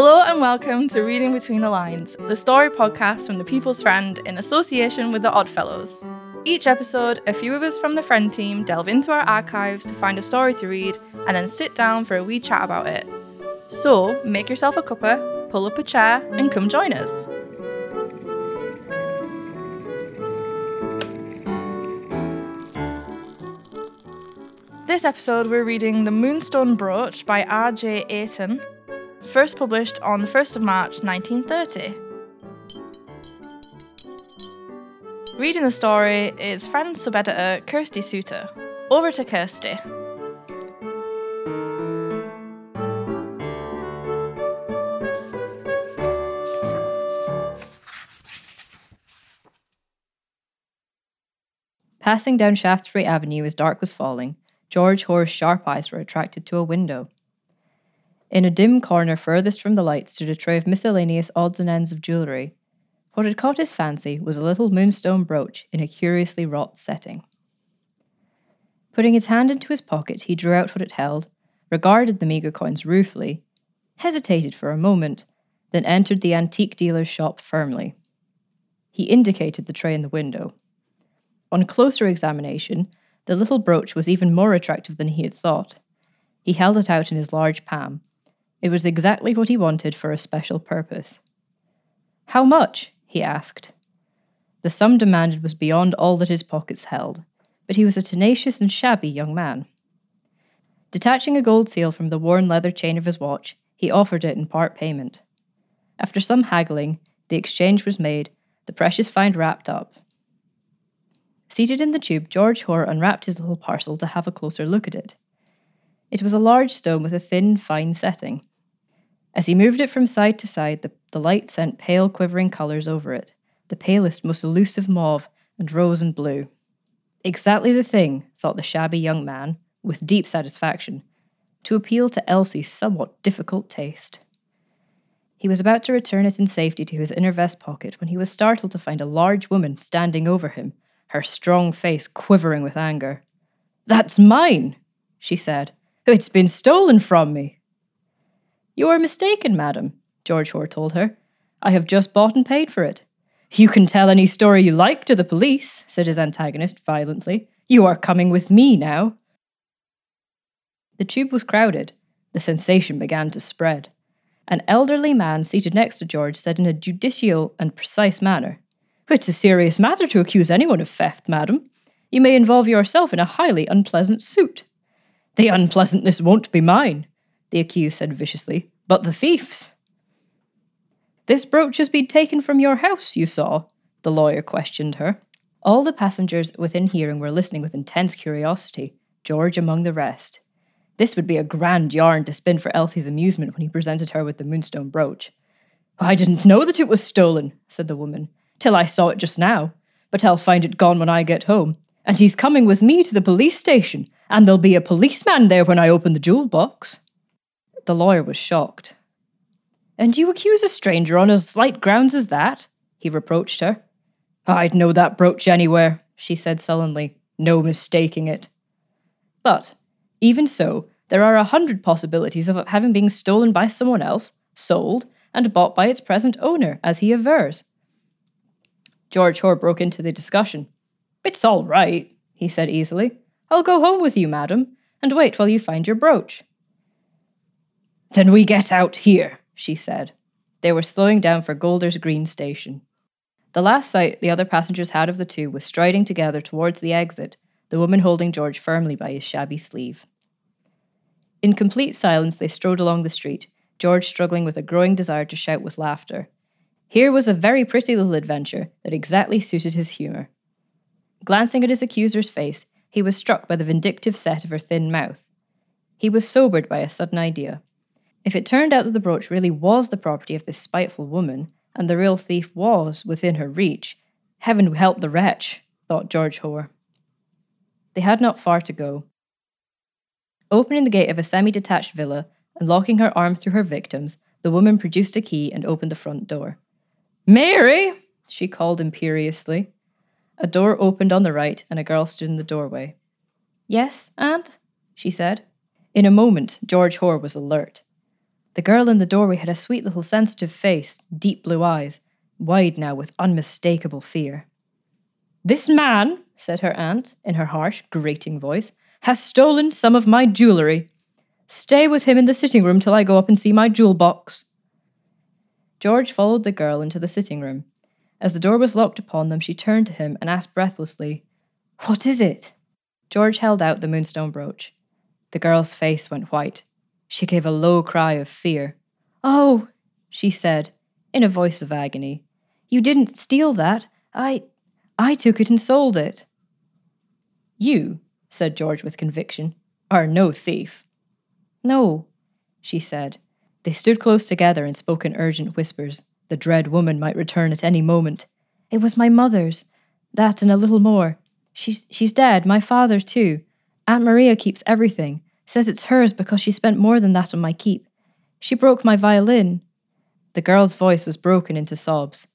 Hello and welcome to Reading Between the Lines, the story podcast from the People's Friend in association with the Oddfellows. Each episode, a few of us from the Friend team delve into our archives to find a story to read and then sit down for a wee chat about it. So, make yourself a cuppa, pull up a chair, and come join us. This episode, we're reading The Moonstone Brooch by R.J. Ayton, first published on the 1st of March 1930. Reading the story is friend sub-editor Kirsty Suter. Over to Kirsty. Passing down Shaftesbury Avenue as dark was falling, George Hoare's sharp eyes were attracted to a window. In a dim corner furthest from the light stood a tray of miscellaneous odds and ends of jewellery. What had caught his fancy was a little moonstone brooch in a curiously wrought setting. Putting his hand into his pocket, he drew out what it held, regarded the meagre coins ruefully, hesitated for a moment, then entered the antique dealer's shop firmly. He indicated the tray in the window. On closer examination, the little brooch was even more attractive than he had thought. He held it out in his large palm. It was exactly what he wanted for a special purpose. How much? he asked. The sum demanded was beyond all that his pockets held, but he was a tenacious and shabby young man. Detaching a gold seal from the worn leather chain of his watch, he offered it in part payment. After some haggling, the exchange was made, the precious find wrapped up. Seated in the tube, George Hoare unwrapped his little parcel to have a closer look at it. It was a large stone with a thin, fine setting. As he moved it from side to side, the, the light sent pale, quivering colours over it the palest, most elusive mauve and rose and blue. Exactly the thing, thought the shabby young man, with deep satisfaction, to appeal to Elsie's somewhat difficult taste. He was about to return it in safety to his inner vest pocket when he was startled to find a large woman standing over him, her strong face quivering with anger. That's mine, she said. It's been stolen from me. You are mistaken, madam, George Hoare told her. I have just bought and paid for it. You can tell any story you like to the police, said his antagonist violently. You are coming with me now. The tube was crowded. The sensation began to spread. An elderly man seated next to George said in a judicial and precise manner, It's a serious matter to accuse anyone of theft, madam. You may involve yourself in a highly unpleasant suit. The unpleasantness won't be mine, the accused said viciously, but the thief's. This brooch has been taken from your house, you saw, the lawyer questioned her. All the passengers within hearing were listening with intense curiosity, George among the rest. This would be a grand yarn to spin for Elsie's amusement when he presented her with the moonstone brooch. I didn't know that it was stolen, said the woman, till I saw it just now. But I'll find it gone when I get home. And he's coming with me to the police station, and there'll be a policeman there when I open the jewel box. The lawyer was shocked. And you accuse a stranger on as slight grounds as that? he reproached her. I'd know that brooch anywhere, she said sullenly. No mistaking it. But, even so, there are a hundred possibilities of it having been stolen by someone else, sold, and bought by its present owner, as he avers. George Hoare broke into the discussion. It's all right, he said easily. I'll go home with you, madam, and wait while you find your brooch. Then we get out here, she said. They were slowing down for Golders Green Station. The last sight the other passengers had of the two was striding together towards the exit, the woman holding George firmly by his shabby sleeve. In complete silence, they strode along the street, George struggling with a growing desire to shout with laughter. Here was a very pretty little adventure that exactly suited his humour. Glancing at his accuser's face, he was struck by the vindictive set of her thin mouth. He was sobered by a sudden idea. If it turned out that the brooch really was the property of this spiteful woman, and the real thief was within her reach, heaven help the wretch, thought George Hoare. They had not far to go. Opening the gate of a semi detached villa and locking her arm through her victim's, the woman produced a key and opened the front door. Mary! she called imperiously. A door opened on the right, and a girl stood in the doorway. Yes, aunt? she said. In a moment, George Hoare was alert. The girl in the doorway had a sweet little sensitive face, deep blue eyes, wide now with unmistakable fear. This man, said her aunt, in her harsh, grating voice, has stolen some of my jewellery. Stay with him in the sitting room till I go up and see my jewel box. George followed the girl into the sitting room. As the door was locked upon them, she turned to him and asked breathlessly, What is it? George held out the moonstone brooch. The girl's face went white. She gave a low cry of fear. Oh, she said, in a voice of agony. You didn't steal that. I. I took it and sold it. You, said George with conviction, are no thief. No, she said. They stood close together and spoke in urgent whispers. The dread woman might return at any moment. It was my mother's. That and a little more. She's she's dead, my father too. Aunt Maria keeps everything. Says it's hers because she spent more than that on my keep. She broke my violin. The girl's voice was broken into sobs.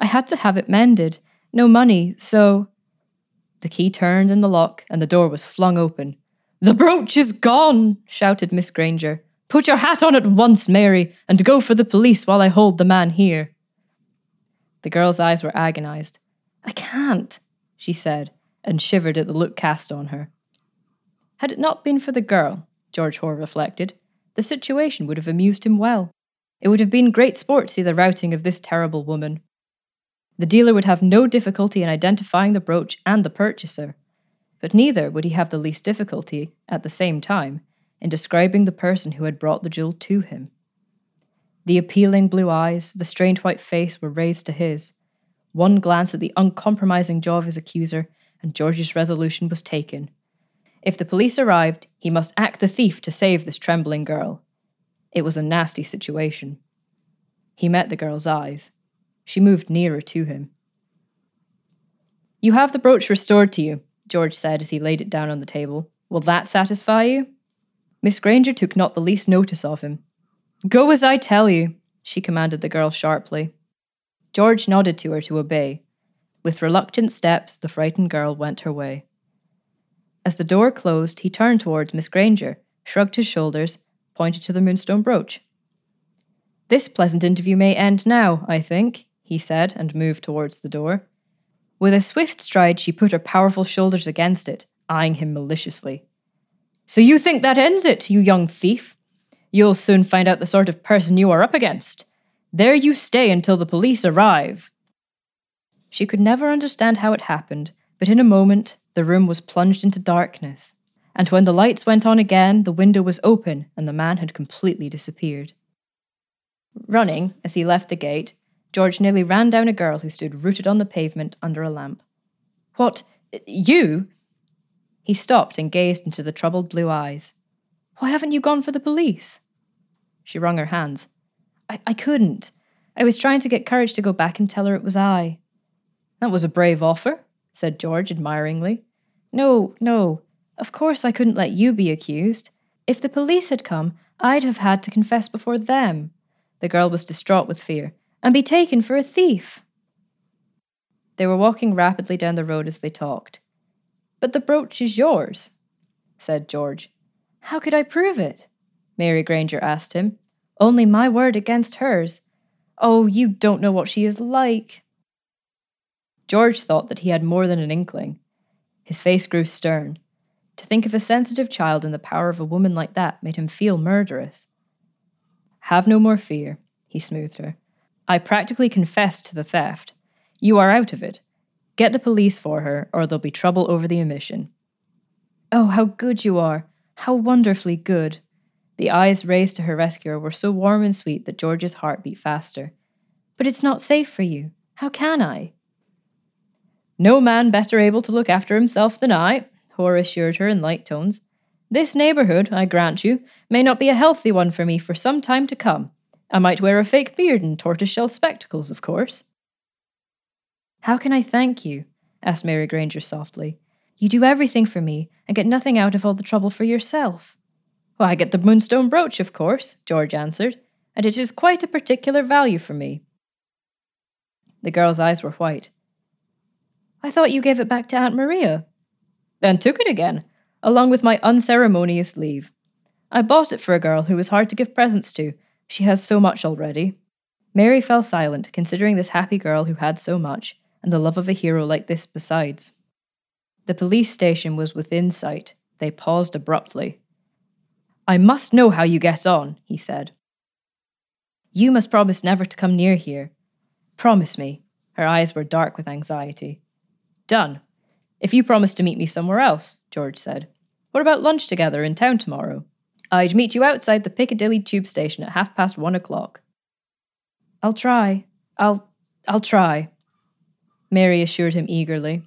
I had to have it mended. No money, so. The key turned in the lock and the door was flung open. The brooch is gone, shouted Miss Granger. Put your hat on at once, Mary, and go for the police while I hold the man here. The girl's eyes were agonized. I can't, she said, and shivered at the look cast on her. Had it not been for the girl, George Hoare reflected, the situation would have amused him well. It would have been great sport to see the routing of this terrible woman. The dealer would have no difficulty in identifying the brooch and the purchaser, but neither would he have the least difficulty, at the same time, in describing the person who had brought the jewel to him. The appealing blue eyes, the strained white face were raised to his. One glance at the uncompromising jaw of his accuser, and George's resolution was taken. If the police arrived, he must act the thief to save this trembling girl. It was a nasty situation. He met the girl's eyes. She moved nearer to him. You have the brooch restored to you, George said as he laid it down on the table. Will that satisfy you? Miss Granger took not the least notice of him. Go as I tell you, she commanded the girl sharply. George nodded to her to obey. With reluctant steps, the frightened girl went her way. As the door closed, he turned towards Miss Granger, shrugged his shoulders, pointed to the moonstone brooch. This pleasant interview may end now, I think, he said, and moved towards the door. With a swift stride, she put her powerful shoulders against it, eyeing him maliciously. So you think that ends it, you young thief? You'll soon find out the sort of person you are up against. There you stay until the police arrive. She could never understand how it happened, but in a moment the room was plunged into darkness, and when the lights went on again, the window was open and the man had completely disappeared. Running, as he left the gate, George nearly ran down a girl who stood rooted on the pavement under a lamp. What? You? He stopped and gazed into the troubled blue eyes. Why haven't you gone for the police? She wrung her hands. I, I couldn't. I was trying to get courage to go back and tell her it was I. That was a brave offer, said George admiringly. No, no. Of course I couldn't let you be accused. If the police had come, I'd have had to confess before them. The girl was distraught with fear. And be taken for a thief. They were walking rapidly down the road as they talked. But the brooch is yours, said George. How could I prove it? Mary Granger asked him. Only my word against hers. Oh, you don't know what she is like. George thought that he had more than an inkling. His face grew stern. To think of a sensitive child in the power of a woman like that made him feel murderous. Have no more fear, he smoothed her. I practically confessed to the theft. You are out of it. Get the police for her, or there'll be trouble over the omission. Oh, how good you are! How wonderfully good! The eyes raised to her rescuer were so warm and sweet that George's heart beat faster. But it's not safe for you. How can I? No man better able to look after himself than I, Hoare assured her in light tones. This neighbourhood, I grant you, may not be a healthy one for me for some time to come. I might wear a fake beard and tortoiseshell spectacles, of course. How can I thank you? asked Mary Granger softly. You do everything for me and get nothing out of all the trouble for yourself. Well, I get the moonstone brooch, of course, George answered, and it is quite a particular value for me. The girl's eyes were white. I thought you gave it back to Aunt Maria. Then took it again, along with my unceremonious leave. I bought it for a girl who was hard to give presents to, She has so much already. Mary fell silent, considering this happy girl who had so much, and the love of a hero like this besides. The police station was within sight. They paused abruptly. I must know how you get on, he said. You must promise never to come near here. Promise me. Her eyes were dark with anxiety. Done. If you promise to meet me somewhere else, George said. What about lunch together in town tomorrow? I'd meet you outside the Piccadilly tube station at half past one o'clock. I'll try. I'll I'll try. Mary assured him eagerly.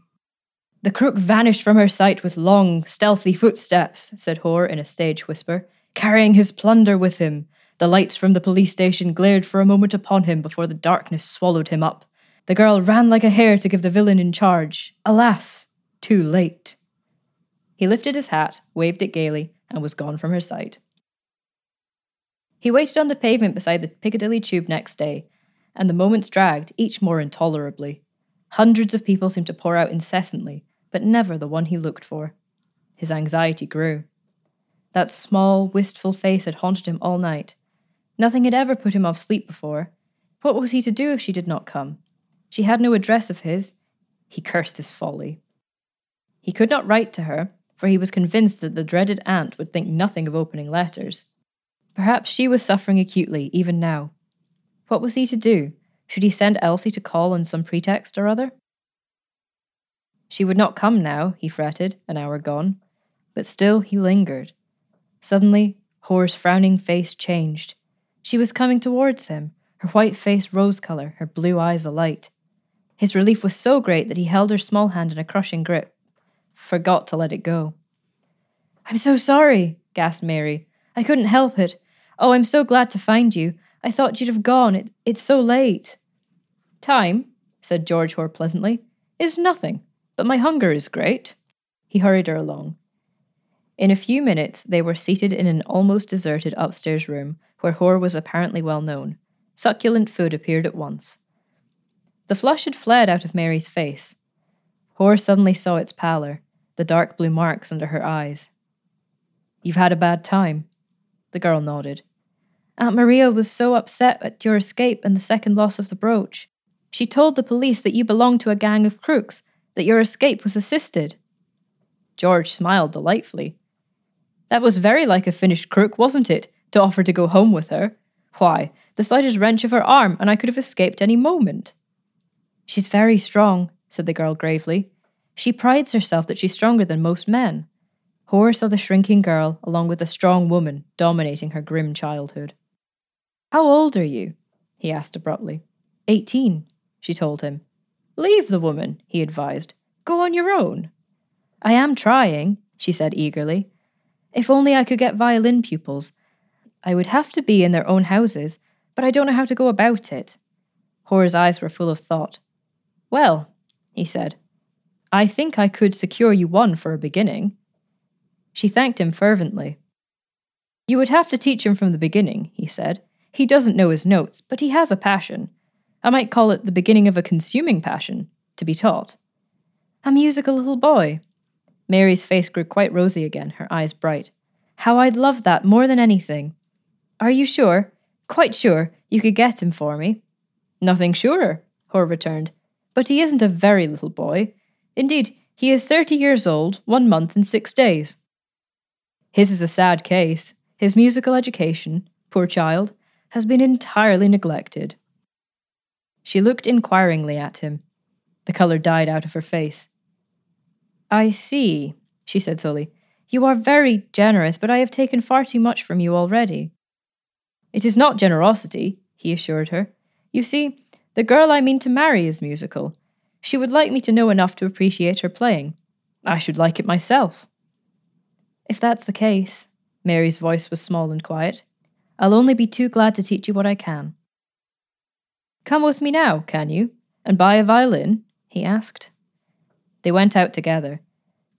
The crook vanished from her sight with long, stealthy footsteps, said Hoare in a stage whisper, carrying his plunder with him. The lights from the police station glared for a moment upon him before the darkness swallowed him up. The girl ran like a hare to give the villain in charge. Alas, too late. He lifted his hat, waved it gaily, and was gone from her sight. He waited on the pavement beside the Piccadilly tube next day, and the moments dragged, each more intolerably. Hundreds of people seemed to pour out incessantly, but never the one he looked for. His anxiety grew. That small, wistful face had haunted him all night. Nothing had ever put him off sleep before. What was he to do if she did not come? She had no address of his. He cursed his folly. He could not write to her, for he was convinced that the dreaded aunt would think nothing of opening letters. Perhaps she was suffering acutely, even now. What was he to do? Should he send Elsie to call on some pretext or other? She would not come now, he fretted, an hour gone. But still he lingered. Suddenly, Hoare's frowning face changed. She was coming towards him, her white face rose colour, her blue eyes alight. His relief was so great that he held her small hand in a crushing grip, forgot to let it go. I'm so sorry, gasped Mary. I couldn't help it. Oh, I'm so glad to find you. I thought you'd have gone. It, it's so late. Time, said George Hoare pleasantly, is nothing, but my hunger is great. He hurried her along. In a few minutes, they were seated in an almost deserted upstairs room where Hoare was apparently well known. Succulent food appeared at once. The flush had fled out of Mary's face. Hoare suddenly saw its pallor, the dark blue marks under her eyes. You've had a bad time. The girl nodded. Aunt Maria was so upset at your escape and the second loss of the brooch. She told the police that you belonged to a gang of crooks, that your escape was assisted. George smiled delightfully. That was very like a finished crook, wasn't it, to offer to go home with her? Why, the slightest wrench of her arm, and I could have escaped any moment. She's very strong, said the girl gravely. She prides herself that she's stronger than most men. Hoare saw the shrinking girl, along with the strong woman, dominating her grim childhood. How old are you? he asked abruptly. Eighteen, she told him. Leave the woman, he advised. Go on your own. I am trying, she said eagerly. If only I could get violin pupils. I would have to be in their own houses, but I don't know how to go about it. Hoare's eyes were full of thought. Well, he said, I think I could secure you one for a beginning. She thanked him fervently. You would have to teach him from the beginning, he said. He doesn't know his notes, but he has a passion. I might call it the beginning of a consuming passion, to be taught. A musical little boy. Mary's face grew quite rosy again, her eyes bright. How I'd love that more than anything. Are you sure, quite sure, you could get him for me? Nothing surer, Hoare returned. But he isn't a very little boy. Indeed, he is thirty years old, one month and six days. His is a sad case. His musical education, poor child, has been entirely neglected. She looked inquiringly at him. The colour died out of her face. I see, she said slowly. You are very generous, but I have taken far too much from you already. It is not generosity, he assured her. You see, the girl I mean to marry is musical. She would like me to know enough to appreciate her playing. I should like it myself. If that's the case, Mary's voice was small and quiet, I'll only be too glad to teach you what I can. Come with me now, can you, and buy a violin? he asked. They went out together.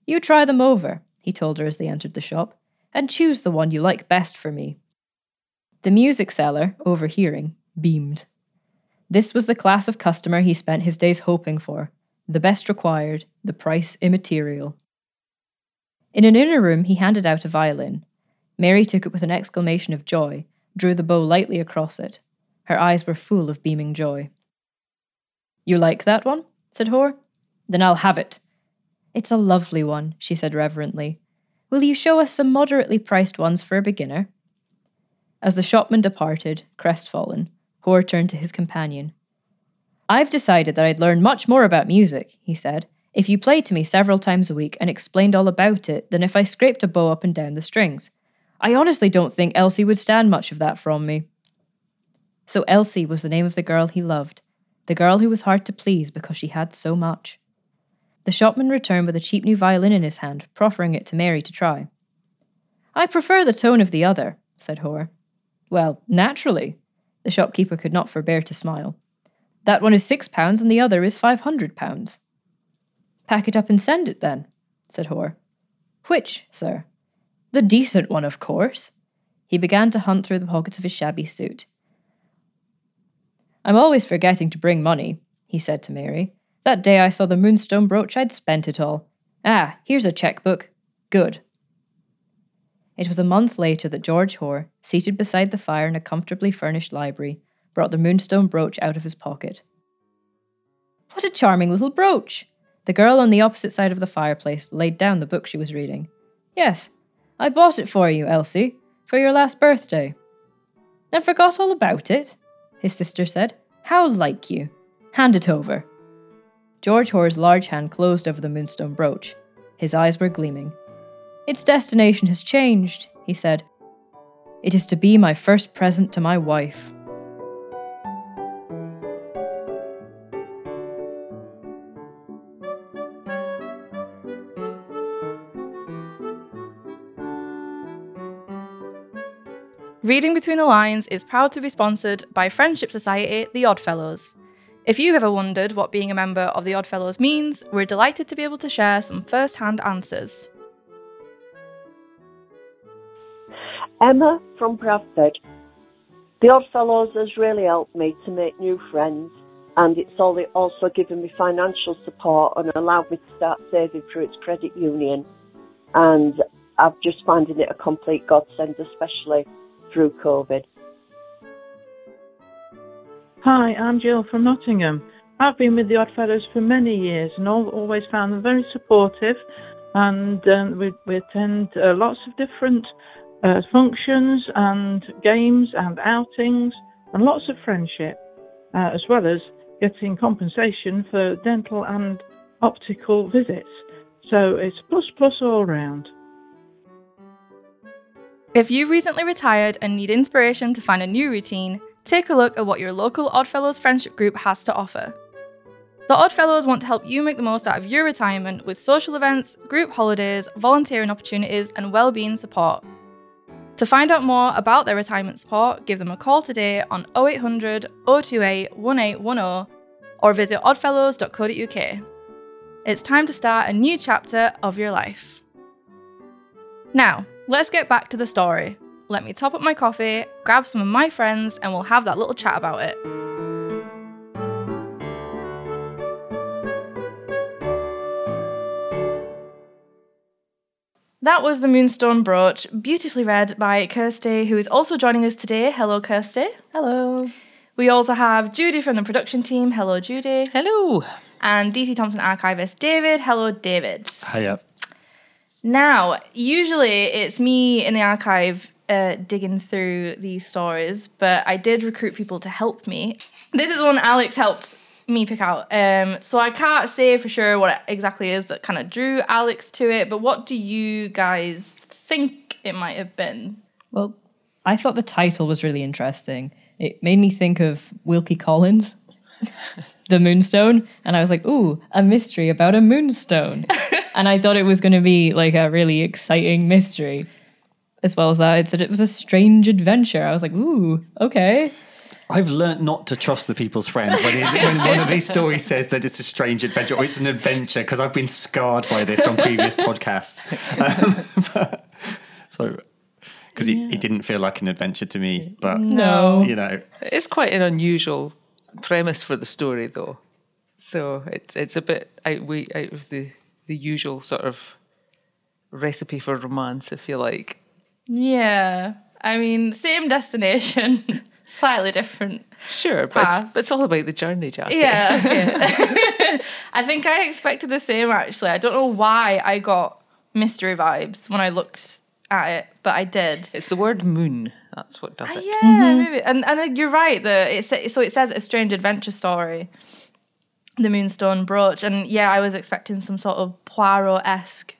You try them over, he told her as they entered the shop, and choose the one you like best for me. The music seller, overhearing, beamed. This was the class of customer he spent his days hoping for the best required, the price immaterial. In an inner room, he handed out a violin. Mary took it with an exclamation of joy, drew the bow lightly across it. Her eyes were full of beaming joy. You like that one? said Hoare. Then I'll have it. It's a lovely one, she said reverently. Will you show us some moderately priced ones for a beginner? As the shopman departed, crestfallen, Hoare turned to his companion. I've decided that I'd learn much more about music, he said, if you played to me several times a week and explained all about it than if I scraped a bow up and down the strings. I honestly don't think Elsie would stand much of that from me. So Elsie was the name of the girl he loved, the girl who was hard to please because she had so much. The shopman returned with a cheap new violin in his hand, proffering it to Mary to try. I prefer the tone of the other, said Hoare. Well, naturally. The shopkeeper could not forbear to smile. That one is six pounds and the other is five hundred pounds. Pack it up and send it then, said Hoare. Which, sir? The decent one, of course. He began to hunt through the pockets of his shabby suit. I'm always forgetting to bring money, he said to Mary. That day I saw the moonstone brooch, I'd spent it all. Ah, here's a checkbook. Good. It was a month later that George Hoare, seated beside the fire in a comfortably furnished library, brought the moonstone brooch out of his pocket. What a charming little brooch! The girl on the opposite side of the fireplace laid down the book she was reading. Yes, I bought it for you, Elsie, for your last birthday. And forgot all about it? His sister said. How like you! Hand it over. George Hoare's large hand closed over the moonstone brooch. His eyes were gleaming. Its destination has changed, he said. It is to be my first present to my wife. Reading Between the Lines is proud to be sponsored by Friendship Society The Oddfellows. If you've ever wondered what being a member of the Oddfellows means, we're delighted to be able to share some first hand answers. Emma from Bradford. The Oddfellows has really helped me to make new friends and it's also given me financial support and allowed me to start saving through its credit union. And I've just finding it a complete godsend, especially through COVID. Hi, I'm Jill from Nottingham. I've been with the Oddfellows for many years and always found them very supportive. And um, we, we, attend uh, lots of different uh, functions and games and outings and lots of friendship, uh, as well as getting compensation for dental and optical visits. So it's plus plus all round. If you recently retired and need inspiration to find a new routine, take a look at what your local Oddfellows friendship group has to offer. The Oddfellows want to help you make the most out of your retirement with social events, group holidays, volunteering opportunities, and well-being support. To find out more about their retirement support, give them a call today on 0800 028 1810 or visit oddfellows.co.uk. It's time to start a new chapter of your life. Now, Let's get back to the story. Let me top up my coffee, grab some of my friends, and we'll have that little chat about it. That was the Moonstone Brooch, beautifully read by Kirsty, who is also joining us today. Hello, Kirsty. Hello. We also have Judy from the production team. Hello, Judy. Hello. And DC Thomson archivist David. Hello, David. Hiya. Now, usually it's me in the archive uh, digging through these stories, but I did recruit people to help me. This is one Alex helped me pick out. Um, so I can't say for sure what it exactly is that kind of drew Alex to it, but what do you guys think it might have been? Well, I thought the title was really interesting. It made me think of Wilkie Collins, The Moonstone, and I was like, ooh, a mystery about a moonstone. and I thought it was going to be like a really exciting mystery. As well as that, it said it was a strange adventure. I was like, ooh, okay. I've learnt not to trust the people's friend when, when one of these stories says that it's a strange adventure or it's an adventure because I've been scarred by this on previous podcasts. Um, but, so, because yeah. it, it, didn't feel like an adventure to me, but no, you know, it's quite an unusual premise for the story, though. So it's it's a bit out we out of the the usual sort of recipe for romance, if you like. Yeah. I mean, same destination, slightly different. Sure, but it's, Path. but it's all about the journey, Jack. Yeah, okay. I think I expected the same actually. I don't know why I got mystery vibes when I looked at it, but I did. It's the word moon. That's what does it. Yeah, maybe. And and uh, you're right. The it so it says a strange adventure story, the Moonstone brooch, and yeah, I was expecting some sort of Poirot esque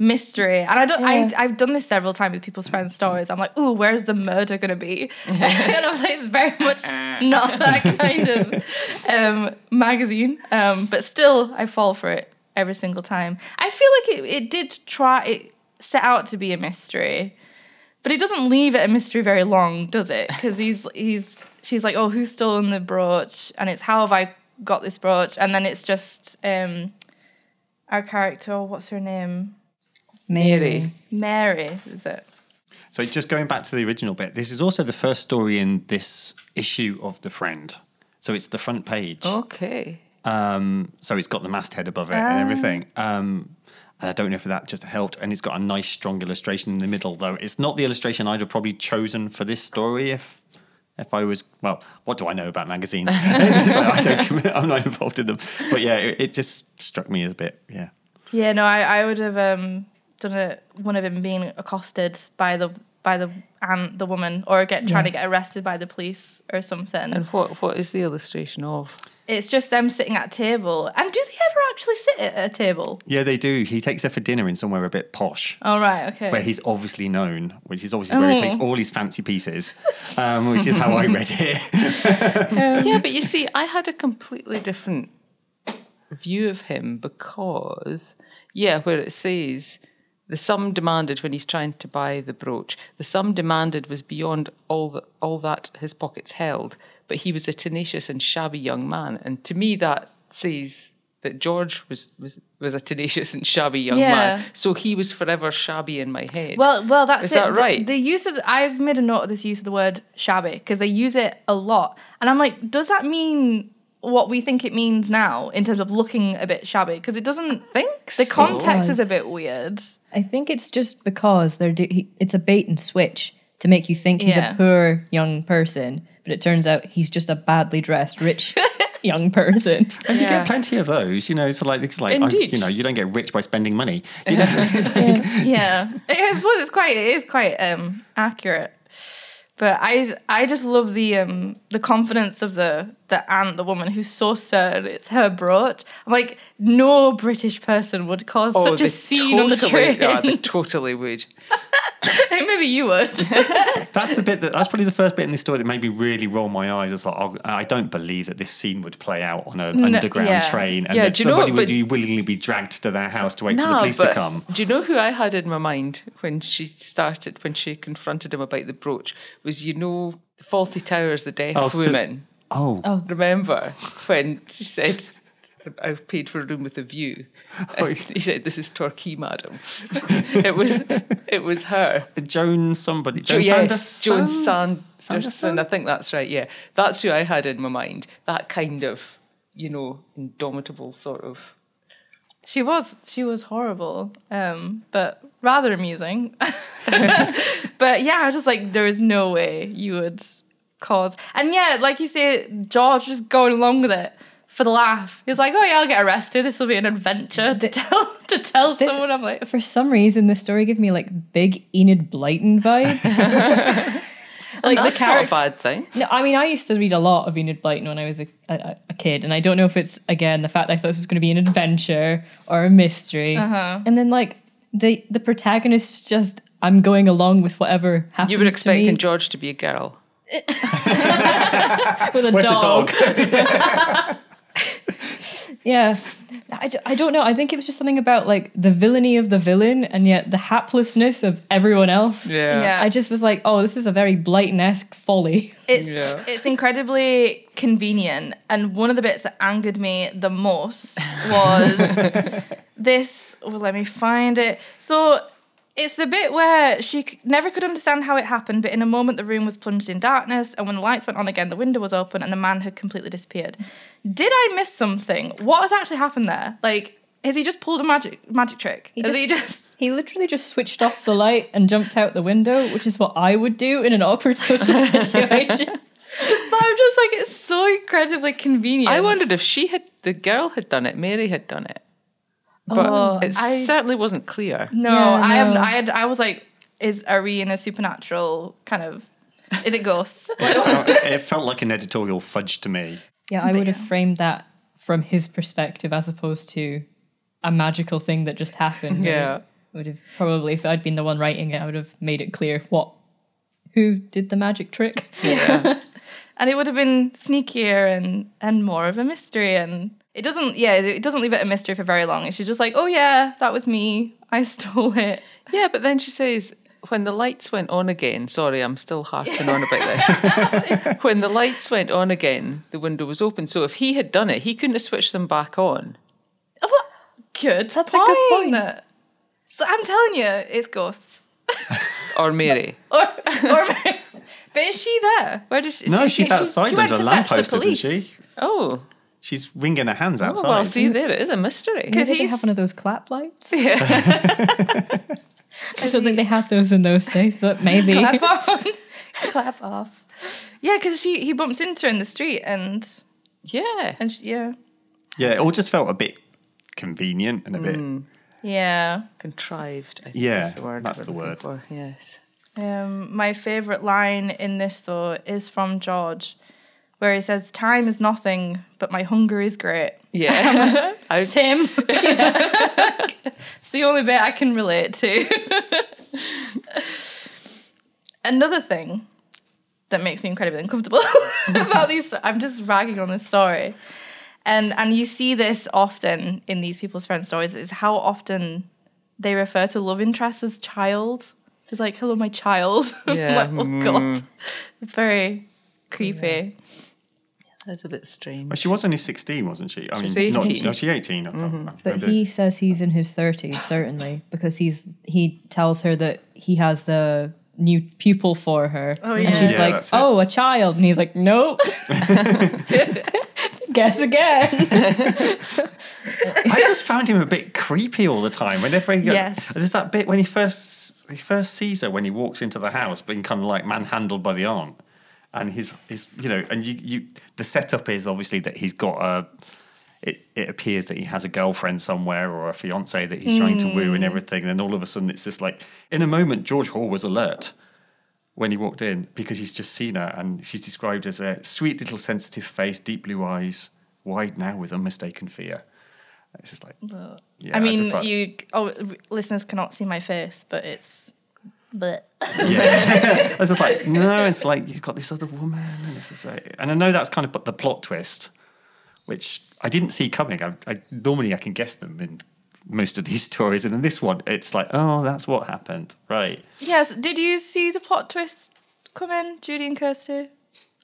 mystery. And I don't. Yeah. I I've done this several times with people's friends' stories. I'm like, ooh, where's the murder gonna be? and I was like, it's very much not that kind of um, magazine. Um, but still, I fall for it every single time. I feel like it it did try. It set out to be a mystery. But it doesn't leave it a mystery very long, does it? Because he's he's she's like, oh, who's stolen the brooch? And it's how have I got this brooch? And then it's just um our character, oh, what's her name? Mary. Mary, is it? So just going back to the original bit, this is also the first story in this issue of The Friend. So it's the front page. Okay. Um, so it's got the masthead above it Ah. and everything. Um, and I don't know if that just helped. And it's got a nice, strong illustration in the middle, though. It's not the illustration I'd have probably chosen for this story if if I was. Well, what do I know about magazines? Like, I don't. commit- I'm not involved in them. But yeah, it, it just struck me as a bit. Yeah. Yeah, no, I, I would have um done it one of him being accosted by the by the and the woman or get trying to get arrested by the police or something. And what what is the illustration of? it's just them sitting at a table. And do they ever actually sit at a table? Yeah, they do. He takes her for dinner in somewhere a bit posh. Oh right, okay. Where he's obviously known, which is obviously where he takes Oh. all his fancy pieces, um, which is how I read it. yeah, but you see, I had a completely different view of him because, yeah, where it says the sum demanded when he's trying to buy the brooch, the sum demanded was beyond all the, all that his pockets held, but he was a tenacious and shabby young man, and to me that says that George was was, was a tenacious and shabby young Yeah. man, so he was forever shabby in my head. Well, well, that's Is it. that right? The, use of I've made a note of this use of the word shabby because they use it a lot, and I'm like, does that mean what we think it means now in terms of looking a bit shabby? Because it doesn't. think The so. context is a bit weird. I think it's just because they're do- he, it's a bait and switch to make you think he's Yeah. a poor young person, but it turns out he's just a badly dressed rich young person. And you Yeah. get plenty of those, you know. It's like it's like I, Indeed. you know, you don't get rich by spending money. You know, it's like- yeah, I suppose it's quite it is quite um accurate. But I I just love the um the confidence of the the aunt, the woman who's so certain it's her brooch. I'm like, no British person would cause oh, such a Oh, they scene on the totally- train. Yeah, they totally would. Maybe you would. that's the bit that that's probably the first bit in this story that made me really roll my eyes. It's like oh, I don't believe that this scene would play out on an underground yeah. train, and Yeah, that do know somebody would but- willingly be dragged to their house to wait for the No, police to come. Do you know who I had in my mind when she started, when she confronted him about the brooch? Was you know the Fawlty Towers, the deaf Oh, woman. Oh, I Remember when she said, "I've paid for a room with a view." Oh, And he said, "This is Torquay, madam." it was, it was her. Joan somebody, Jo- Joan yes, Sanderson? Joan Sanderson? Sanderson. I think that's right. Yeah, that's who I had in my mind. That kind of, you know, indomitable sort of. She was she was horrible, um, but rather amusing. but yeah, I was just like, there is no way you would cause. And yeah, like you say, George just going along with it for the laugh. He's like, oh yeah, I'll get arrested. This will be an adventure to tell to tell This- someone. I'm like, For some reason, this story gave me like big Enid Blyton vibes. like the That's not a bad thing. No, I mean, I used to read a lot of Enid Blyton when I was a, a, a kid, and I don't know if it's again the fact that I thought this was going to be an adventure or a mystery, Uh-huh. and then like the the protagonist just I'm going along with whatever happens. You were to expecting me George to be a girl. with a Where's dog. the dog? Yeah, I, I don't know. I think it was just something about like the villainy of the villain, and yet the haplessness of everyone else. Yeah. I just was like, oh, this is a very Blyton-esque folly. It's Yeah. it's incredibly convenient, and one of the bits that angered me the most was this. Well, let me find it. So it's the bit where she never could understand how it happened, but in a moment the room was plunged in darkness, and when the lights went on again, the window was open, and the man had completely disappeared. Did I miss something? What has actually happened there? Like, has he just pulled a magic magic trick? He has he just- just? He literally just switched off the light and jumped out the window, which is what I would do in an awkward social situation. But I'm just like, it's so incredibly convenient. I wondered if she had, the girl had done it, Mary had done it. But Oh, it I- certainly wasn't clear. No, Yeah, I have. I had. I was like, is are we in a supernatural kind of? Is it ghosts? it felt like an editorial fudge to me. yeah, I would have framed that from his perspective as opposed to a magical thing that just happened. Yeah. I would have probably, if I'd been the one writing it, I would have made it clear what, who did the magic trick. Yeah. and it would have been sneakier and and more of a mystery. And it doesn't. Yeah, it doesn't leave it a mystery for very long. She's just like, oh yeah, that was me. I stole it. yeah, but then she says, when the lights went on again, sorry, I'm still harping on about this. when the lights went on again, the window was open. So if he had done it, he couldn't have switched them back on. Good. That's a good point. So I'm telling you, it's ghosts. Or Mary. Or, or but is she there? Where does she? No, she- she's she- outside she went under a to fetch the lamppost, isn't she? Oh. She's wringing her hands oh outside. well, see, there it is a mystery. Maybe they have one of those clap lights. Yeah. I don't think they had those in those days, but maybe. clap on, clap off. Yeah, because she he bumps into her in the street and Yeah. and she, yeah Yeah, it all just felt a bit convenient and a bit. yeah. Contrived, I think Yeah, is the word. that's the word. For. Yes. Um, my favorite line in this though is from George, where he says, "Time is nothing, but my hunger is great." Yeah. It's him. it's the only bit I can relate to. Another thing that makes me incredibly uncomfortable about these, I'm just ragging on this story, and and you see this often in these people's friend stories is how often they refer to love interests as child. It's like, hello, my child. Yeah, like, oh hmm. god, it's very creepy. That's a bit strange. Well, she was only 16, wasn't she? I She's mean, not- 18. no, she's 18. I can't- mm-hmm. I But he says he's in his thirties, certainly, because he's he tells her that he has the new pupil for her. Oh, And yeah. she's Yeah, like, that's it. Oh, a child. And he's like, Nope. Guess again. I just found him a bit creepy all the time. Whenever he, Yes. there's that bit when he first he first sees her when he walks into the house, being kind of like manhandled by the aunt, and his his you know, and you you the setup is obviously that he's got a. It, it appears that he has a girlfriend somewhere or a fiance that he's trying to woo and mm. everything. And then all of a sudden, it's just like in a moment, George Hall was alert when he walked in because he's just seen her and she's described as a sweet little sensitive face, deep blue eyes, wide now with unmistaken fear. It's just like, yeah, I mean, thought- you oh, listeners cannot see my face, but it's. But yeah. I was just like, no, it's like you've got this other woman, and it's just like, and I know that's kind of the plot twist, which I didn't see coming. I, I normally I can guess them in most of these stories, and in this one, it's like, oh, that's what happened, right? yes, did you see the plot twist come in, Judy and Kirsty?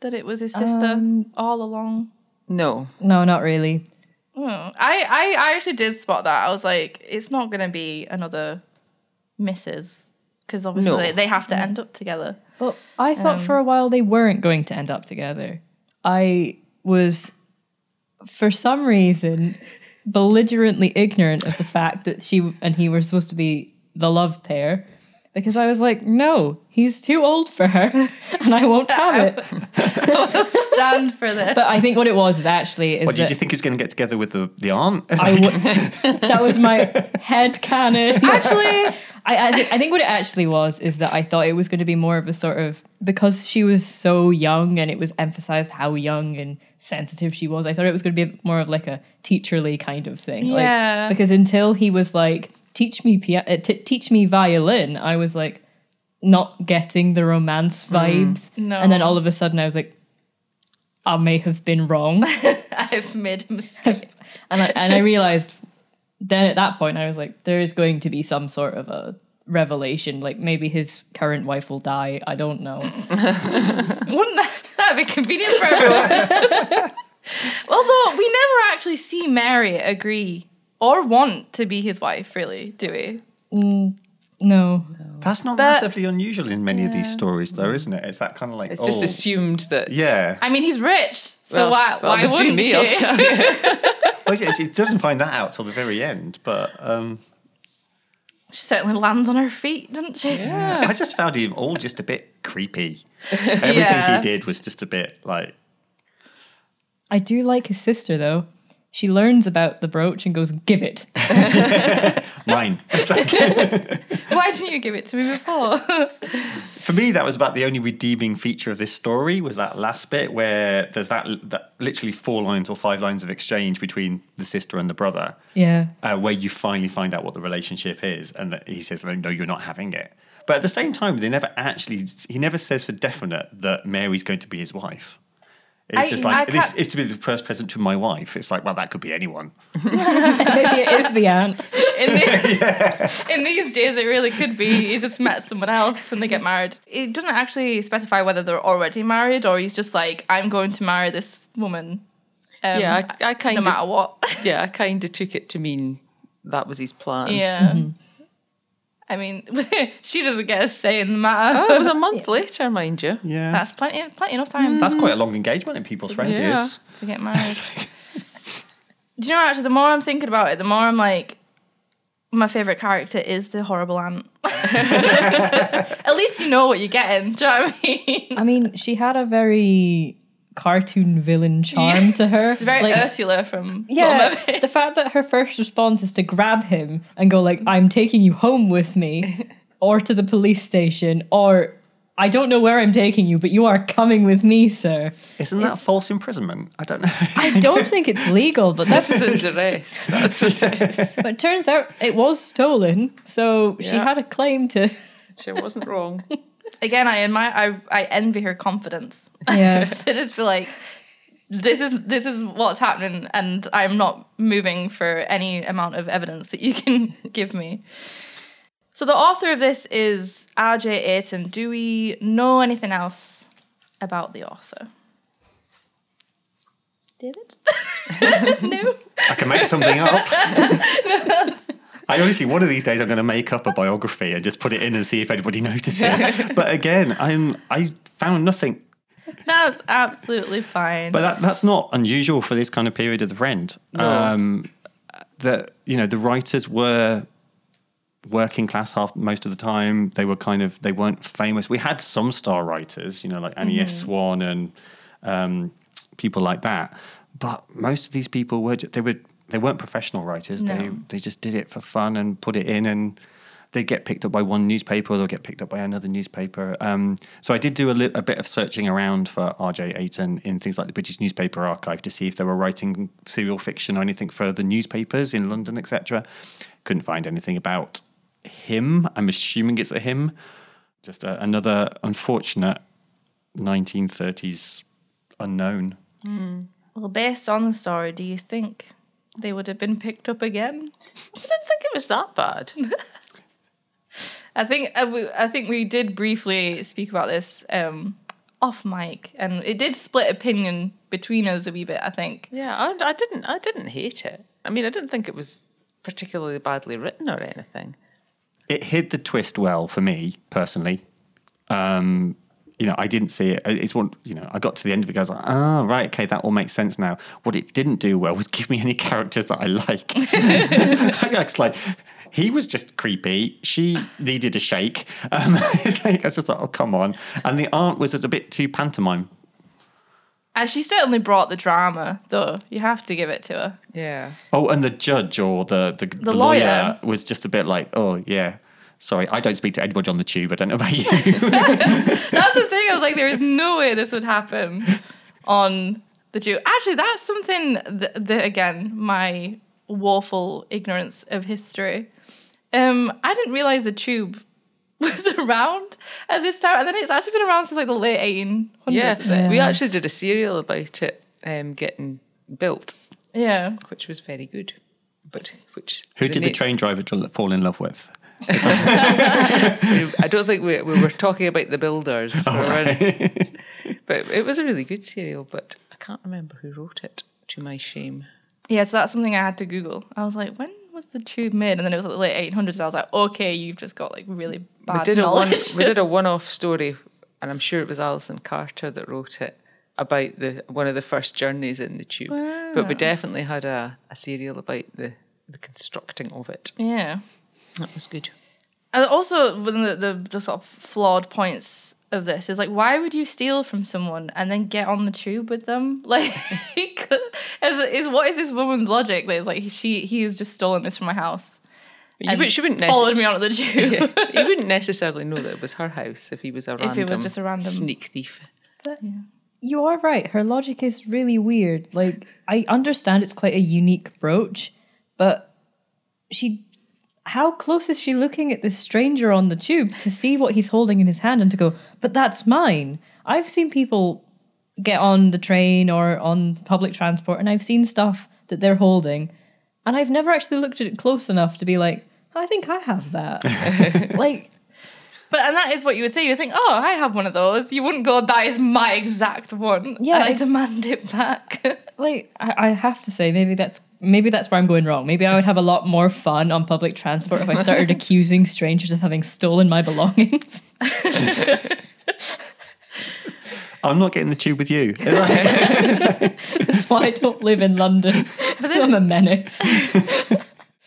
That it was his sister Um, all along. No. no, not really. Oh, I, I I actually did spot that. I was like, it's not going to be another Mrs. Because obviously No. they, they have to end up together. But I thought for a um, while they weren't going to end up together. I was, for some reason, belligerently ignorant of the fact that she and he were supposed to be the love pair. Because I was like, no, he's too old for her, and I won't have it. Don't stand for this. But I think what it was is actually is What did that you think he was going to get together with the the aunt? It's w- that was my head canon. Actually, I, I, thi- I think what it actually was is that I thought it was going to be more of a sort of because she was so young and it was emphasized how young and sensitive she was. I thought it was going to be more of like a teacherly kind of thing. Like, Yeah. because until he was like, "Teach me pia- uh, t- teach me violin," I was like, not getting the romance vibes. No. And then all of a sudden, I was like, I may have been wrong. I've made a mistake. and I, and I realized then at that point I was like, there is going to be some sort of a revelation. Like maybe his current wife will die. I don't know. Wouldn't that that'd be convenient for everyone? Although we never actually see Mary agree or want to be his wife, really, do we? No. That's not But- massively unusual in many of these stories, though, isn't it? It's that kind of like, It's just oh, assumed that. yeah. I mean, he's rich, so Well, why, well, why between wouldn't me, she? I'll tell you. Well, it, it doesn't find that out till the very end, but um, She certainly lands on her feet, doesn't she? Yeah I just found him all just a bit creepy. Everything Yeah. he did was just a bit like I do like his sister though. She learns about the brooch and goes, "Give it." mine. Why didn't you give it to me before? For me, that was about the only redeeming feature of this story was that last bit where there's that, that literally four lines or five lines of exchange between the sister and the brother, Yeah. uh, where you finally find out what the relationship is, and that he says, "No, you're not having it." But at the same time, they never actually. He never says for definite that Mary's going to be his wife. It's I- just like this is to be the first present to my wife. It's like, well, that could be anyone. Maybe it is the aunt. in, the, in these days, it really could be he just met someone else and they get married. It doesn't actually specify whether they're already married or he's just like, I'm going to marry this woman. Um, Yeah, I, I kind no of matter what. yeah, I kind of took it to mean that was his plan. yeah. I mean, she doesn't get a say in the matter. Oh, it was a month later, mind you. Yeah, That's plenty, plenty enough time that's quite a mm. long engagement in people's friend Yeah. years. to get married. Do you know, actually, the more I'm thinking about it, the more I'm like, my favourite character is the horrible aunt. At least you know what you're getting. Do you know what I mean? I mean, she had a very cartoon villain charm to her. It's very Like, Ursula from Little Yeah, Mermaid. the fact that her first response is to grab him and go like, "I'm taking you home with me," or to the police station, or "I don't know where I'm taking you, but you are coming with me, sir." Isn't that false imprisonment? I don't know. I don't think it's legal, but that's. Citizen's arrest. That's what it is. But it turns out it was stolen, so she had a claim to. She wasn't wrong. Again, I admire, I, I envy her confidence. Yes. to just be like, this is this is what's happening, and I'm not moving for any amount of evidence that you can give me. So the author of this is R.J. Ayton. Do we know anything else about the author? David? no. I can make something up. I honestly, one of these days, I'm going to make up a biography and just put it in and see if anybody notices. But again, I'm I found nothing. That's absolutely fine. But that, that's not unusual for this kind of period of the Friend. Um, that you know, the writers were working class half most of the time. They were kind of they weren't famous. We had some star writers, you know, like Annie S. Swan and um, people like that. But most of these people were they were they weren't professional writers. They No. they just did it for fun and put it in and. They get picked up by one newspaper, or they'll get picked up by another newspaper. Um, so I did do a, li- a bit of searching around for R.J. Ayton in things like the British Newspaper Archive to see if they were writing serial fiction or anything for the newspapers in London, etc. Couldn't find anything about him. I'm assuming it's a him. Just a, another unfortunate 1930s unknown. well, based on the story, do you think they would have been picked up again? I didn't think it was that bad. I think uh, we, I think we did briefly speak about this um, off mic, and it did split opinion between us a wee bit. I think. Yeah, I, I didn't. I didn't hate it. I mean, I didn't think it was particularly badly written or anything. It hid the twist well for me personally. Um, you know, I didn't see it. It's one. You know, I got to the end of it. I was like, oh, right, okay, that all makes sense now. What it didn't do well was give me any characters that I liked. I was like, he was just creepy. She needed a shake. Um, it's like I was just like, oh, come on. And the aunt was just a bit too pantomime. And she certainly brought the drama, though. You have to give it to her. Yeah. Oh, and the judge or the the, the, lawyer. lawyer was just a bit like, oh yeah. Sorry, I don't speak to anybody on the tube. I don't know about you. That's the thing. I was like, there is no way this would happen on the tube. Actually, that's something that, that again, my woeful ignorance of history. Um, I didn't realize the tube was around at this time, and then it's actually been around since like the late 1800s. Yeah. is it? We actually did a serial about it um, getting built, yeah. which was very good. But which Who did the train driver fall in love with? I don't think we, we were talking about the builders, we weren't. but it was a really good serial. But I can't remember who wrote it. To my shame. Yeah, so that's something I had to Google. I was like, when was the tube made? And then it was like the late 1800s. And I was like, okay, you've just got like really bad we did a one. knowledge. We did a one-off story, and I'm sure it was Alison Carter that wrote it about the one of the first journeys in the tube. But we definitely had a, a serial about the the constructing of it. yeah. That was good. And also, one of the, the, the sort of flawed points of this is like, why would you steal from someone and then get on the tube with them? Like, is, is what is this woman's logic? That is like she he has just stolen this from my house. You, and would- she wouldn't followed necessarily. me onto the tube. you wouldn't necessarily know that it was her house if he was a If it was just a random- sneak thief. You are right. Her logic is really weird. Like, I understand it's quite a unique brooch, but she. How close is she looking at this stranger on the tube to see what he's holding in his hand and to go, but that's mine? I've seen people get on the train or on public transport and I've seen stuff that they're holding and I've never actually looked at it close enough to be like, I think I have that. like, But and that is what you would say. You think, oh, I have one of those. You wouldn't go, that is my exact one. Yeah, and I I- demand it back. like I, I have to say maybe that's maybe that's where i'm going wrong maybe i would have a lot more fun on public transport if i started accusing strangers of having stolen my belongings I'm not getting the tube with you. that's why i don't live in london i'm a menace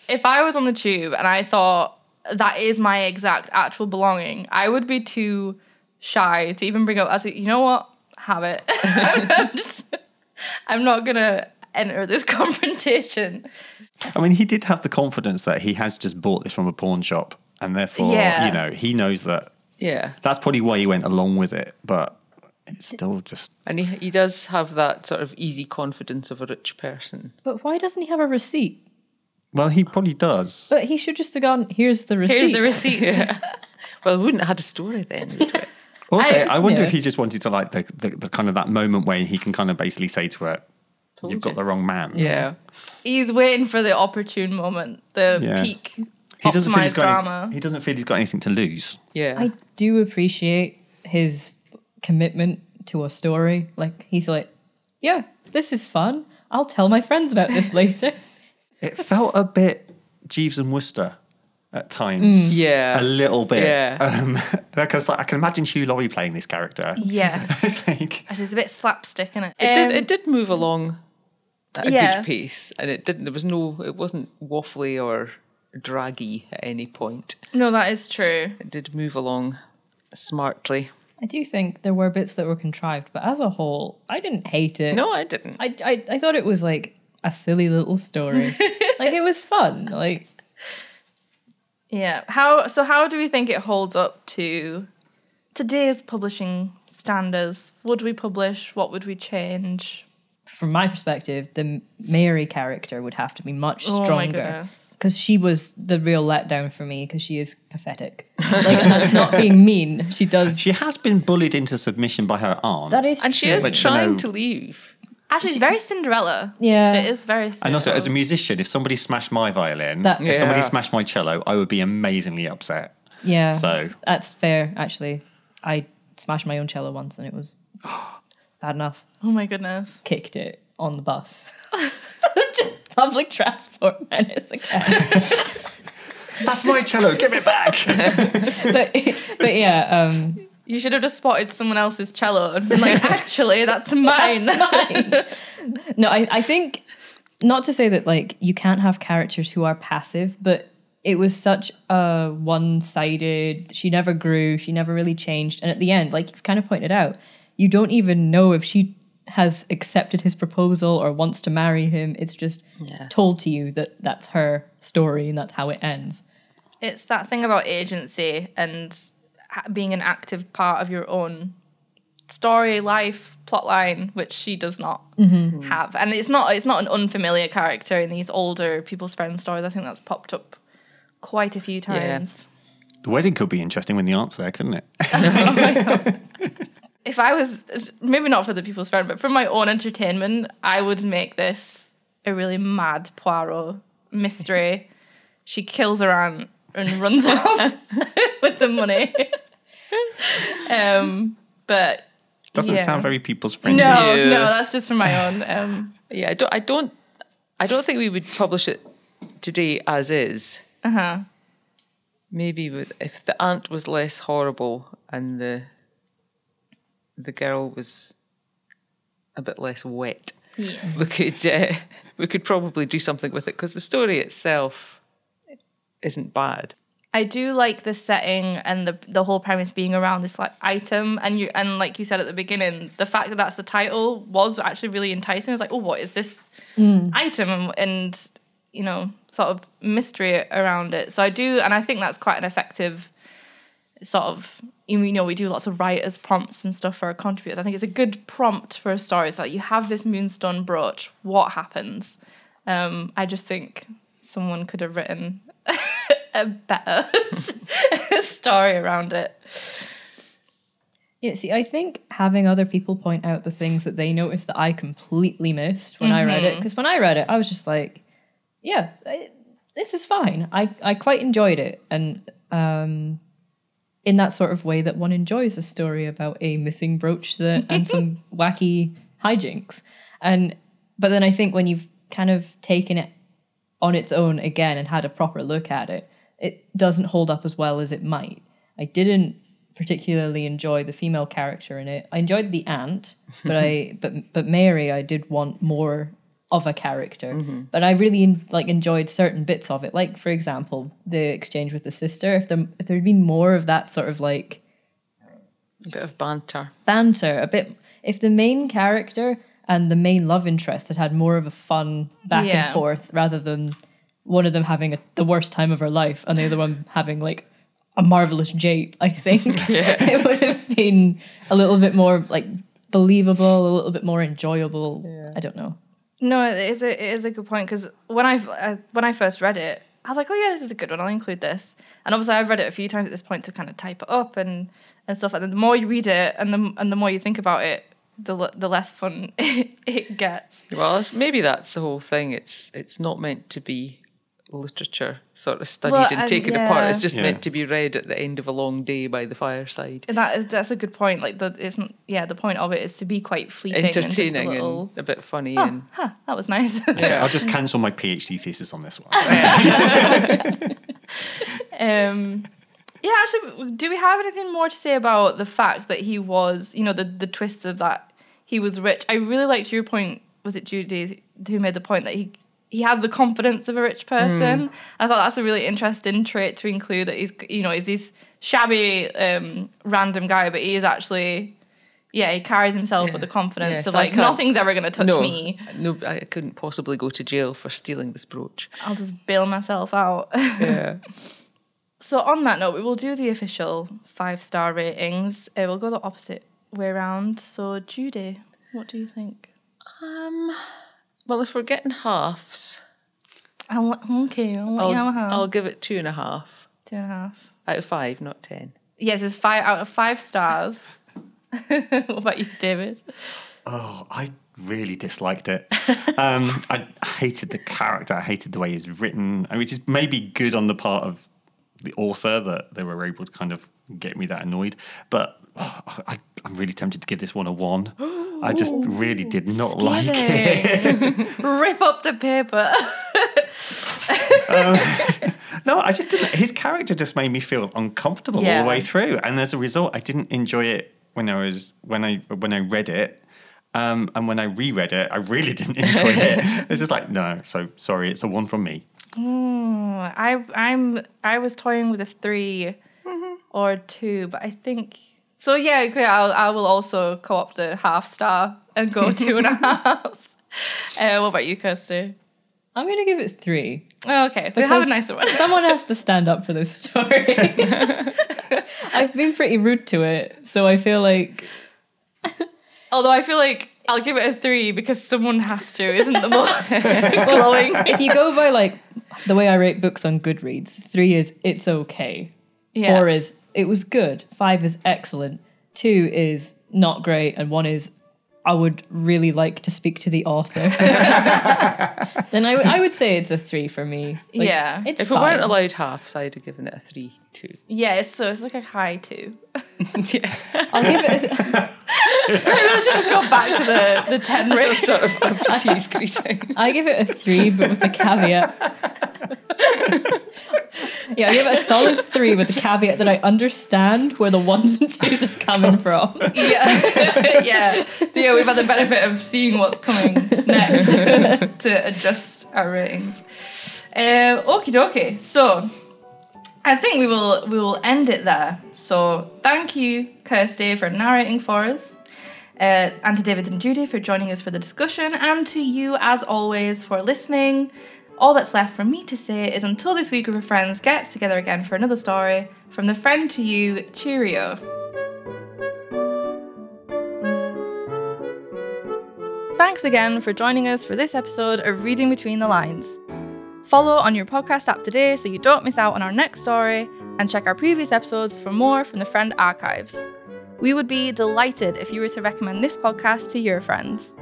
if I was on the tube and I thought that is my exact actual belonging, I would be too shy to even bring up. I was like, you know what? Have it. I'm, just- I'm not gonna enter this confrontation. I mean, he did have the confidence that he has just bought this from a pawn shop, and therefore, Yeah. you know, he knows that. Yeah. That's probably why he went along with it, but it's still just. And he, he does have that sort of easy confidence of a rich person. but why doesn't he have a receipt Well, he probably does. but he should just have gone here's the receipt Here's the receipt. Well, we wouldn't have had a story then. would? Also, I- I, wonder yeah. if he just wanted to like the, the, the kind of that moment where he can kind of basically say to her, Told "You've got the wrong man." yeah. He's waiting for the opportune moment, the Yeah. peak He doesn't feel he's optimized got. drama. Any, he doesn't feel he's got anything to lose. Yeah. i do appreciate his commitment to a story like he's like yeah this is fun i'll tell my friends about this later It felt a bit Jeeves and Wooster at times. Mm. Yeah. a little bit. Yeah. Um, because like, I can imagine Hugh Laurie playing this character. Yeah. it's like It's a bit slapstick, isn't it? It did. It did move along at a yeah. good pace, and it didn't. There was no. It wasn't waffly or draggy at any point. No, that is true. It did move along smartly. I do think there were bits that were contrived, but as a whole, I didn't hate it. No, I didn't. I, I, I thought it was like a silly little story. like it was fun. Like Yeah. How so how do we think it holds up to today's publishing standards? Would we publish? What would we change? From my perspective, the Mary character would have to be much Oh stronger goodness. because she was the real letdown for me because she is pathetic. like that's not being mean. She does. she has been bullied into submission by her aunt. that is and she true. is Which, you trying know- to leave. Actually, it's very Cinderella. Yeah. It is very and Cinderella. also, as a musician, if somebody smashed my violin, That- if somebody smashed my cello, I would be amazingly upset. Yeah. So- that's fair. Actually, I smashed my own cello once and it was bad enough. Oh my goodness. Kicked it on the bus. Just public transport menace again. That's my cello. Give it back. but but yeah, um, You should have just spotted someone else's cello and been like, actually, that's mine. no, I, I think not to say that like you can't have characters who are passive, but it was such a one-sided. She never grew. She never really changed. And at the end, like you've kind of pointed out, you don't even know if she has accepted his proposal or wants to marry him. It's just Yeah. told to you that that's her story and that's how it ends. it's that thing about agency and being an active part of your own story, life, plotline, which she does not mm-hmm. have. And it's not it's not an unfamiliar character in these older people's friend stories. I think that's popped up quite a few times. the wedding could be interesting when the aunt's there, couldn't it? If I was maybe not for the people's friend, but for my own entertainment, I would make this a really mad Poirot mystery. she kills her aunt and runs off with the money. um, but Doesn't Yeah. sound very people's friendly. no, Yeah. no, that's just for my own. Um, Yeah, I don't. I don't. I don't think we would publish it today as is. uh huh. Maybe with if the aunt was less horrible and the the girl was a bit less wet, we could uh, we could probably do something with it because the story itself isn't bad. I do like the setting and the the whole premise being around this like item and you and like you said at the beginning, the fact that that's the title was actually really enticing. It's like, oh, what is this item and, and you know sort of mystery around it. So I do, and I think that's quite an effective sort of. You know, we do lots of writers prompts and stuff for our contributors. I think it's a good prompt for a story. So like, you have this moonstone brooch. What happens? Um, I just think someone could have written a better story around it. Yeah, see, I think having other people point out the things that they noticed that I completely missed when I read it, because when I read it, I was just like, yeah, I, this is fine. I, I quite enjoyed it. And um, in that sort of way that one enjoys a story about a missing brooch that, and some wacky hijinks. And but then I think when you've kind of taken it on its own again and had a proper look at it, it doesn't hold up as well as it might. I didn't particularly enjoy the female character in it. I enjoyed the aunt, but I but but Mary I did want more of a character. Mm-hmm. But I really like enjoyed certain bits of it. Like for example, the exchange with the sister. If there if there'd been more of that sort of like A bit of banter. banter, a bit if the main character and the main love interest had had more of a fun back Yeah. and forth rather than one of them having a, the worst time of her life and the other one having like a marvelous jape, I think it would have been a little bit more like believable, a little bit more enjoyable. I don't know. No, it is a it is a good point because when I uh, when I first read it, I was like, oh yeah, this is a good one. I'll include this. And obviously, I've read it a few times at this point to kind of type it up and and stuff. And the more you read it, and the and the more you think about it, the the less fun it gets. Well, maybe that's the whole thing. It's it's not meant to be literature sort of studied Well, and and taken apart. It's just Yeah. meant to be read at the end of a long day by the fireside. And that is, that's a good point. Like the it's not, yeah, the point of it is to be quite fleeting, and a Entertaining little. and a bit funny Oh, and huh, that was nice. Yeah, I'll just cancel my PhD thesis on this one. Um, yeah, actually, do we have anything more to say about the fact that he was, you know, the the twists of that he was rich? I really liked your point. Was it Judy who made the point that he he has the confidence of a rich person? I thought that's a really interesting trait to include. That he's, you know, he's this shabby, um, random guy, but he is actually. Yeah, he carries himself with the confidence Yes, of I like nothing's ever going to touch no, me. no, I couldn't possibly go to jail for stealing this brooch. I'll just bail myself out. Yeah. So on that note, we will do the official five star ratings. Uh, we'll go the opposite way around. So Judy, what do you think? um. Well, if we're getting halves, I'll, okay, I'll let I'll, you have a half. I'll give it two and a half Two and a half. out of five, not ten. Yes, it's five out of five stars. what about you, David? Oh, I really disliked it. Um, I hated the character. I hated the way he's written, and which is maybe good on the part of the author that they were able to kind of get me that annoyed. But oh, I, I'm really tempted to give this one a one. I just really did not like it. Rip up the paper. Um, no, I just didn't. His character just made me feel uncomfortable all the way through, and as a result, I didn't enjoy it when I was when I when I read it. Um, and when I reread it, I really didn't enjoy it. It's just like, no, so sorry, it's a one from me. Mm, I I'm I was toying with a 3 mm-hmm. or two, but I think so. Yeah, okay. I'll I will also co-opt the half star and go two and a half. Uh, what about you, Kirsty? I'm gonna give it three. Oh, okay, we have a nicer one. Someone has to stand up for this story. I've been pretty rude to it, so I feel like Although I feel like I'll give it a three because someone has to. Isn't the most glowing? if you go by like the way I rate books on Goodreads, three is it's okay. Yeah. Four is it was good. Five is excellent. Two is not great, and one is I would really like to speak to the author. then I would- say it's a three for me. Like, Yeah. it's If we weren't fine. allowed halves, I'd have given it a three, two. Yeah, it's, so it's like a high two. yeah. I'll give it. Let's just go back to the the ten Some rate. sort of amputtee's greeting. I give it a three, but with the caveat. Yeah, I give it a solid three with the caveat that I understand where the ones and twos are coming from. Yeah, yeah. Yeah, we've had the benefit of seeing what's coming next to adjust our ratings. Um, okie dokie. So I think we will we will end it there. So thank you, Kirsty, for narrating for us. Uh, and to David and Judy for joining us for the discussion, and to you, as always, for listening. All that's left for me to say is until this week group of friends gets together again for another story, from the friend to you, cheerio. Thanks again for joining us for this episode of Reading Between the Lines. Follow on your podcast app today so you don't miss out on our next story, and check our previous episodes for more from the Friend Archives. We would be delighted if you were to recommend this podcast to your friends.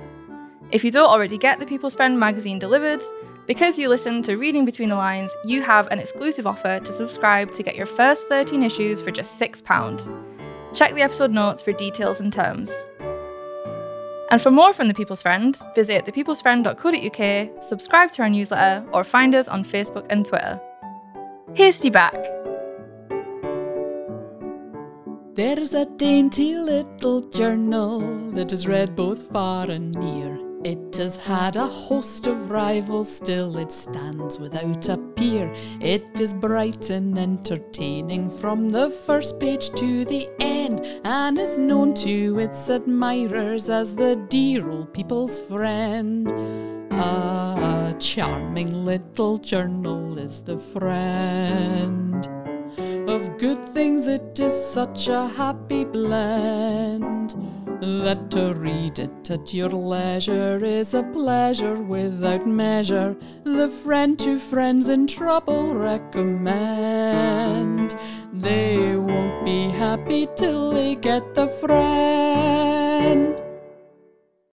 If you don't already get the People's Friend magazine delivered, because you listen to Reading Between the Lines, you have an exclusive offer to subscribe to get your first 13 issues for just £6. Check the episode notes for details and terms. And for more from The People's Friend, visit thepeoplesfriend.co.uk, subscribe to our newsletter, or find us on Facebook and Twitter. Hasty back. There's a dainty little journal that is read both far and near. It has had a host of rivals, still it stands without a peer. It is bright and entertaining from the first page to the end, and is known to its admirers as the dear old people's friend. A charming little journal is the friend. Of good things, it is such a happy blend that to read it at your leisure is a pleasure without measure. The friend to friends in trouble recommend. They won't be happy till they get the friend.